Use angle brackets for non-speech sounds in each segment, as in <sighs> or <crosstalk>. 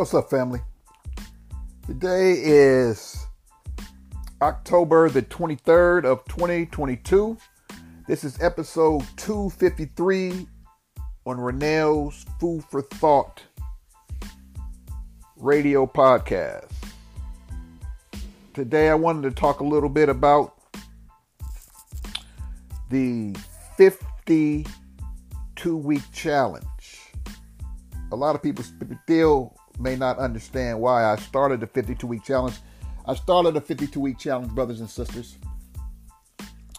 What's up, family? Today is October the 23rd of 2022. This is episode 253 on Renell's Food for Thought radio podcast. Today I wanted to talk a little bit about the 52 week challenge. A lot of people still may not understand why I started the 52 week challenge. I started a 52 week challenge, brothers and sisters,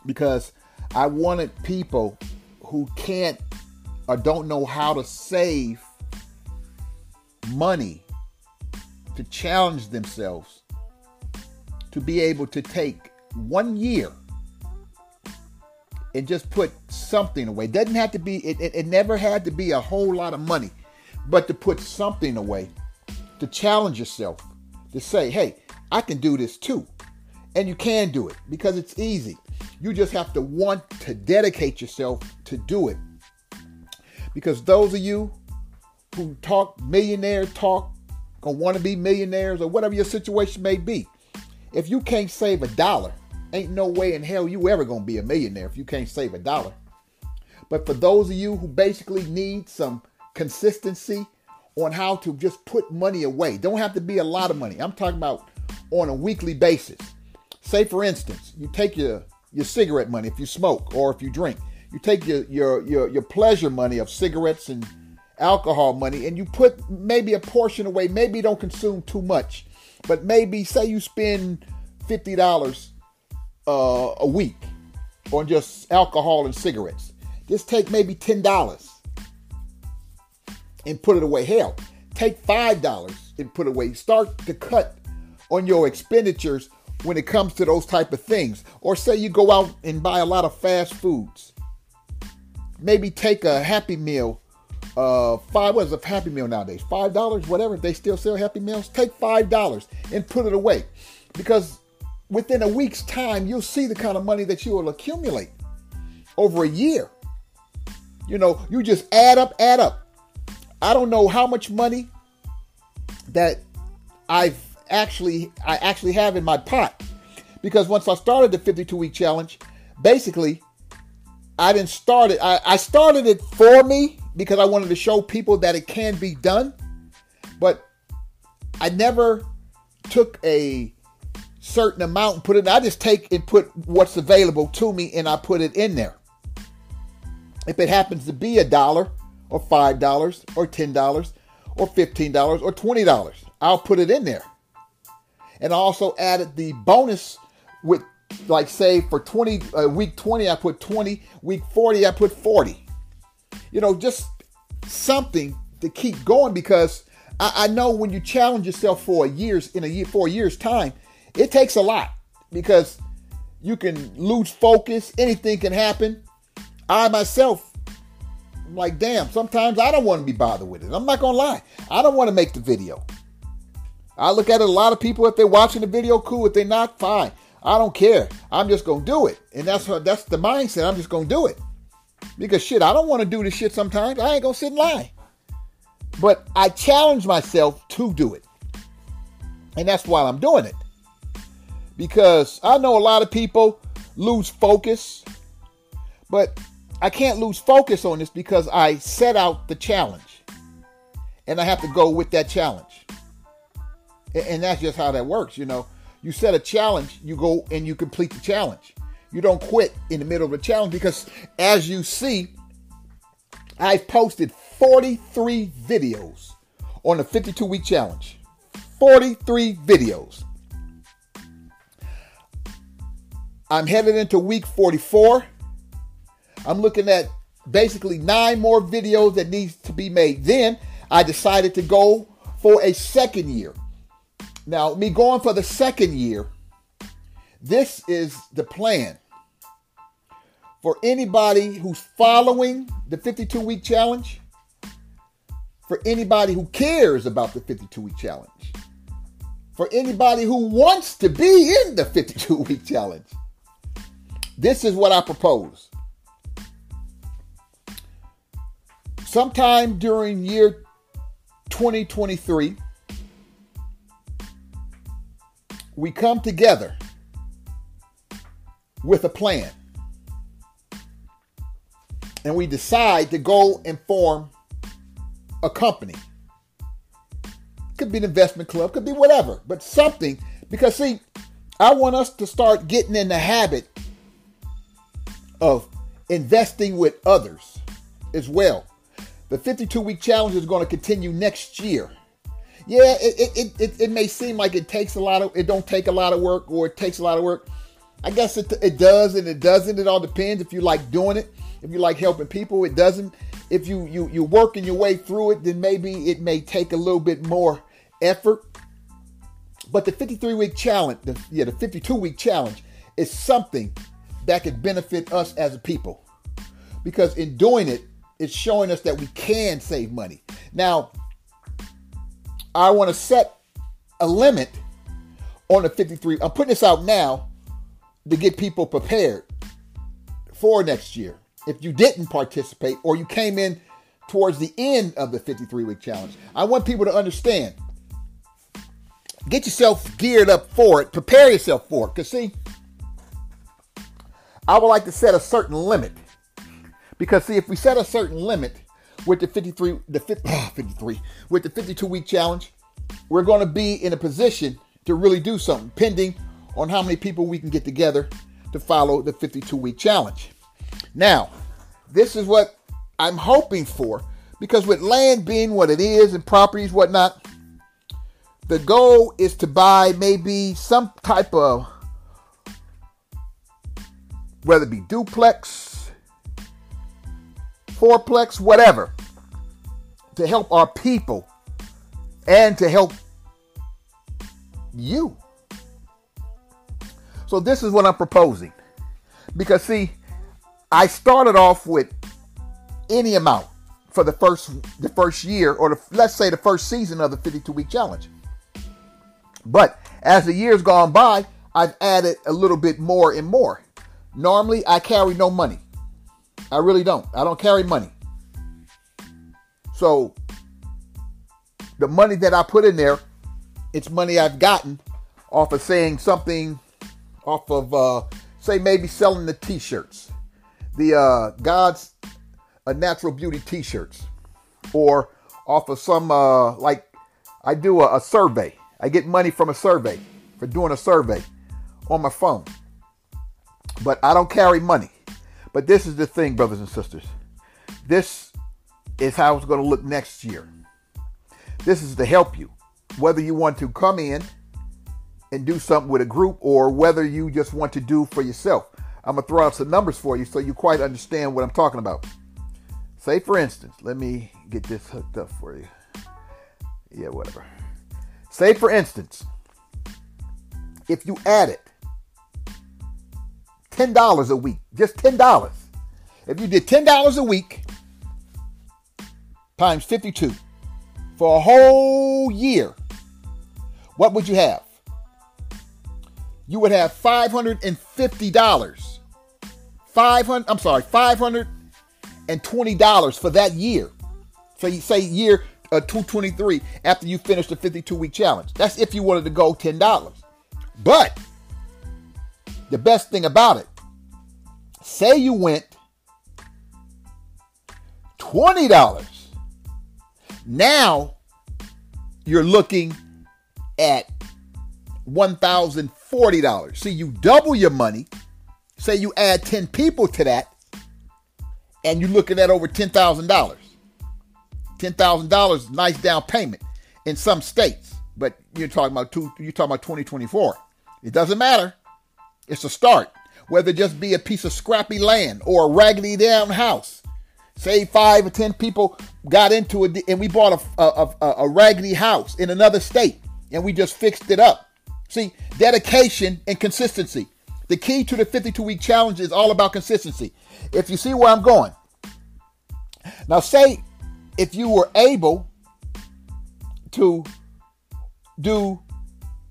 because I wanted people who can't or don't know how to save money to challenge themselves to be able to take one year and just put something away. Doesn't have to be, it, it, it never had to be a whole lot of money, but to put something away to challenge yourself, to say, hey, I can do this too. And you can do it because it's easy. You just have to want to dedicate yourself to do it. Because those of you who talk millionaire talk, gonna want to be millionaires or whatever your situation may be, if you can't save a dollar, ain't no way in hell you ever gonna be a millionaire if you can't save a dollar. But for those of you who basically need some consistency on how to just put money away. Don't have to be a lot of money. I'm talking about on a weekly basis. Say for instance, you take your your cigarette money if you smoke or if you drink. You take your your your, your pleasure money of cigarettes and alcohol money and you put maybe a portion away. Maybe don't consume too much, but maybe say you spend fifty dollars uh, a week on just alcohol and cigarettes. Just take maybe ten dollars and put it away. Hell, take five dollars and put it away. Start to cut on your expenditures when it comes to those type of things. Or say you go out and buy a lot of fast foods. Maybe take a Happy Meal. Uh, five what is a Happy Meal nowadays? Five dollars, whatever. They still sell Happy Meals. Take five dollars and put it away, because within a week's time, you'll see the kind of money that you will accumulate over a year. You know, you just add up, add up. I don't know how much money that I've actually I actually have in my pot because once I started the 52 week challenge, basically I didn't start it. I, I started it for me because I wanted to show people that it can be done, but I never took a certain amount and put it. I just take and put what's available to me and I put it in there. If it happens to be a dollar, or $5 or $10 or $15 or $20. I'll put it in there. And I also added the bonus with like say for 20 uh, week 20 I put 20, week 40 I put 40. You know, just something to keep going because I, I know when you challenge yourself for years in a year for a year's time, it takes a lot because you can lose focus, anything can happen. I myself I'm like, damn, sometimes I don't want to be bothered with it. I'm not going to lie. I don't want to make the video. I look at it, a lot of people, if they're watching the video, cool. If they're not, fine. I don't care. I'm just going to do it. And that's that's the mindset. I'm just going to do it. Because shit, I don't want to do this shit sometimes. I ain't going to sit and lie. But I challenge myself to do it. And that's why I'm doing it. Because I know a lot of people lose focus. But I can't lose focus on this because I set out the challenge and I have to go with that challenge. And that's just how that works. You know, you set a challenge, you go and you complete the challenge. You don't quit in the middle of the challenge because, as you see, I've posted 43 videos on the 52 week challenge. 43 videos. I'm headed into week 44. I'm looking at basically nine more videos that needs to be made. Then I decided to go for a second year. Now, me going for the second year, this is the plan. For anybody who's following the 52 week challenge, for anybody who cares about the 52 week challenge, for anybody who wants to be in the 52 week challenge, this is what I propose. Sometime during year 2023, we come together with a plan and we decide to go and form a company. Could be an investment club, could be whatever, but something. Because, see, I want us to start getting in the habit of investing with others as well. The 52 week challenge is going to continue next year. Yeah, it, it, it, it, may seem like it takes a lot of, it don't take a lot of work or it takes a lot of work. I guess it, it does and it doesn't. It all depends if you like doing it, if you like helping people. It doesn't. If you, you, you're working your way through it, then maybe it may take a little bit more effort. But the 53 week challenge, the, yeah, the 52 week challenge is something that could benefit us as a people. Because in doing it, it's showing us that we can save money. Now, I want to set a limit on the 53. I'm putting this out now to get people prepared for next year. If you didn't participate or you came in towards the end of the 53 week challenge, I want people to understand. Get yourself geared up for it, prepare yourself for it. Because, see, I would like to set a certain limit. Because, see, if we set a certain limit, with the 53, the 50, oh, <sighs> 53, with the 52 week challenge, we're going to be in a position to really do something, pending on how many people we can get together to follow the 52 week challenge. Now, this is what I'm hoping for because with land being what it is and properties, whatnot, the goal is to buy maybe some type of whether it be duplex, fourplex, whatever, to help our people and to help you. So this is what I'm proposing. Because see, I started off with any amount for the first the first year or the, let's say the first season of the 52 week challenge. But as the years gone by, I've added a little bit more and more. Normally, I carry no money. I really don't. I don't carry money. So the money that I put in there, it's money I've gotten off of saying something off of uh say maybe selling the t-shirts. The uh God's a natural beauty t-shirts or off of some uh like I do a, a survey. I get money from a survey for doing a survey on my phone. But I don't carry money. But this is the thing, brothers and sisters. This is how it's going to look next year. This is to help you, whether you want to come in and do something with a group or whether you just want to do for yourself. I'm going to throw out some numbers for you so you quite understand what I'm talking about. Say, for instance, let me get this hooked up for you. Yeah, whatever. Say, for instance, if you added $10 a week. Just $10. If you did $10 a week times 52 for a whole year, what would you have? You would have $550. 500 I'm sorry, $520 for that year. So you say year uh, 223 after you finish the 52 week challenge. That's if you wanted to go $10. But the best thing about it, say you went $20. Now you're looking at $1,040. See, you double your money. Say you add 10 people to that, and you're looking at over $10,000. $10,000, nice down payment in some states. But you're talking about two, you're talking about 2024. It doesn't matter. It's a start. Whether it just be a piece of scrappy land or a raggedy down house. Say five or ten people got into it and we bought a, a, a, a raggedy house in another state and we just fixed it up. See, dedication and consistency. The key to the 52 week challenge is all about consistency. If you see where I'm going. Now, say if you were able to do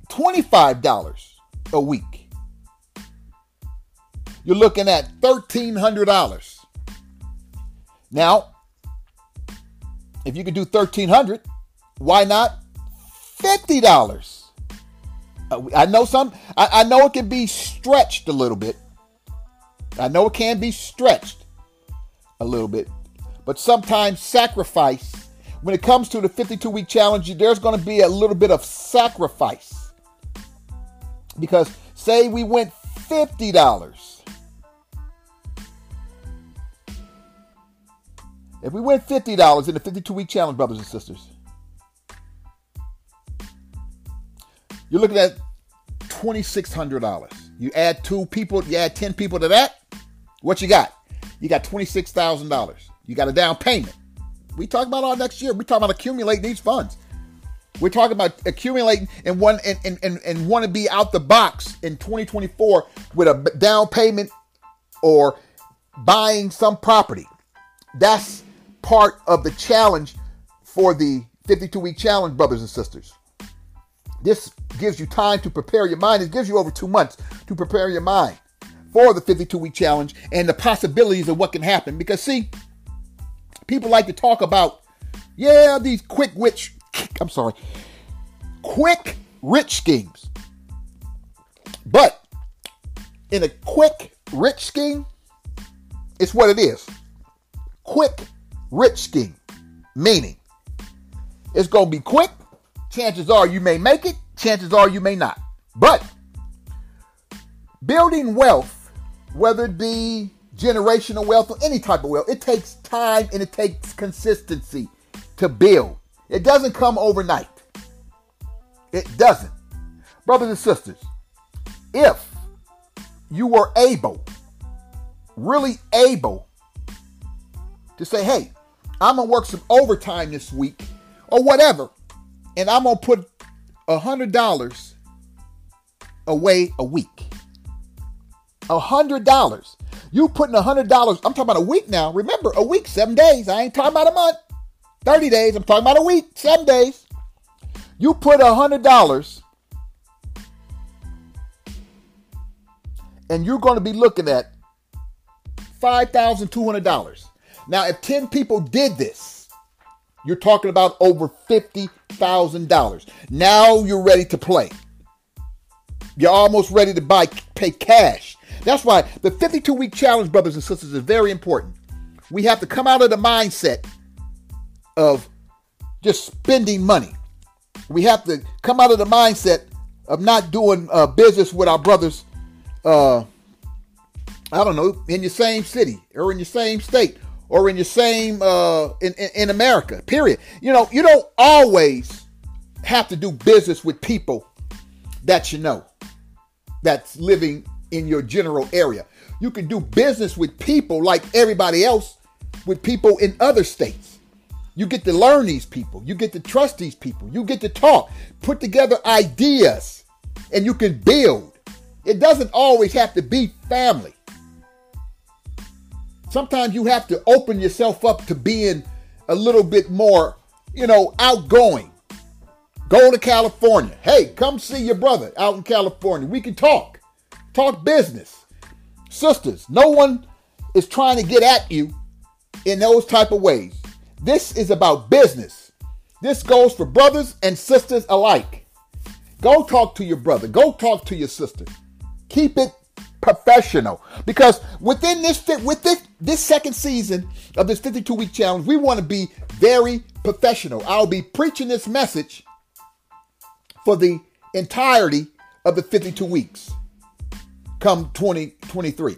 $25 a week you're looking at $1,300. Now, if you could do $1,300, why not $50? Uh, I know some, I, I know it can be stretched a little bit. I know it can be stretched a little bit, but sometimes sacrifice when it comes to the 52 week challenge, there's going to be a little bit of sacrifice. Because say we went $50. If we win fifty dollars in the 52 week challenge, brothers and sisters, You're looking at $2,600. You add two people, you add 10 people to that, what you got? You got $26,000. You got a down payment. We talk about all next year. We talk about accumulating these funds. We're talking about accumulating and one and, and, and, and want to be out the box in 2024 with a down payment or buying some property. That's part of the challenge for the 52 week challenge, brothers and sisters. This gives you time to prepare your mind. It gives you over two months to prepare your mind for the 52 week challenge and the possibilities of what can happen. Because, see, people like to talk about, yeah, these quick rich, I'm sorry, quick rich schemes. But in a quick rich scheme, it's what it is. Quick rich scheme, meaning it's going to be quick chances are you may make it, chances are you may not. But building wealth, whether it be generational wealth or any type of wealth, it takes time and it takes consistency to build. It doesn't come overnight. It doesn't. Brothers and sisters, if you were able, really able, to say, hey, I'm to work some overtime this week or whatever, and I'm gonna put a hundred dollars away a week. A hundred dollars. You putting a hundred dollars. I'm talking about a week now. Remember, a week, seven days. I ain't talking about a month. 30 days. I'm talking about a week, seven days. You put a hundred dollars and you're going to be looking at $5,200. Now, if 10 people did this, you're talking about over $50,000. Now you're ready to play. You're almost ready to buy pay cash. That's why the 52 week challenge, brothers and sisters, is very important. We have to come out of the mindset of just spending money. We have to come out of the mindset of not doing uh, business with our brothers, uh, I don't know, in your same city or in your same state or in your same uh, in, in, in America. Period. You know, you don't always have to do business with people that you know that's living in your general area. You can do business with people like everybody else with people in other states. You get to learn these people. You get to trust these people. You get to talk, put together ideas, and you can build. It doesn't always have to be family. Sometimes you have to open yourself up to being a little bit more, you know, outgoing. Go to California. Hey, come see your brother out in California. We can talk. Talk business. Sisters, no one is trying to get at you in those type of ways. This is about business. This goes for brothers and sisters alike. Go talk to your brother. Go talk to your sister. Keep it professional. Because within this with this this second season of this 52 week challenge we want to be very professional. I'll be preaching this message for the entirety of the 52 weeks come 2023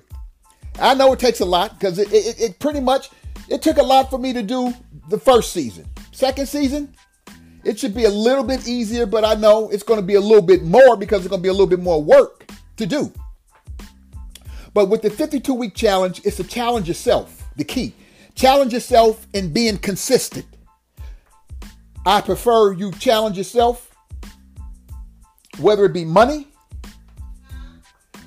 i know it takes a lot because it, it, it pretty much it took a lot for me to do the first season. Second season it should be a little bit easier but i know it's going to be a little bit more because it's going to be a little bit more work to do but with the 52 week challenge, it's to challenge yourself, the key. Challenge yourself in being consistent. I prefer you challenge yourself, whether it be money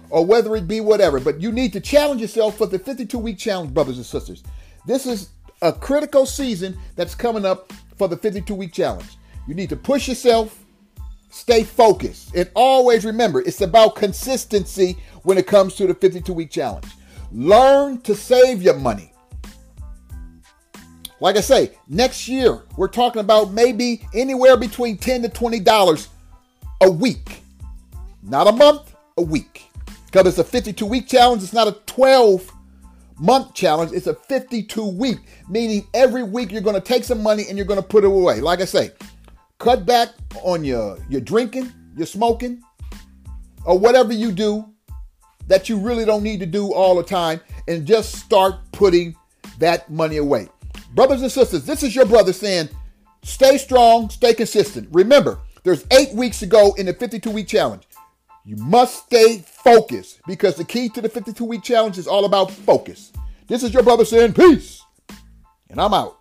or whether it be whatever. But you need to challenge yourself for the 52 week challenge, brothers and sisters. This is a critical season that's coming up for the 52 week challenge. You need to push yourself, stay focused, and always remember it's about consistency when it comes to the 52 week challenge. Learn to save your money. Like I say, next year we're talking about maybe anywhere between 10 to 20 dollars a week Not a month, a week. Because it's a 52 week challenge, it's not a 12 month challenge, it's a 52 week, meaning every week you're going to take some money and you're going to put it away. Like I say, cut back on your, your drinking, your smoking, or whatever you do that you really don't need to do all the time, and just start putting that money away. Brothers and sisters, this is your brother saying, stay strong, stay consistent. Remember, there's eight weeks to go in the 52 week challenge. You must stay focused because the key to the 52 week challenge is all about focus. This is your brother saying peace, and I'm out.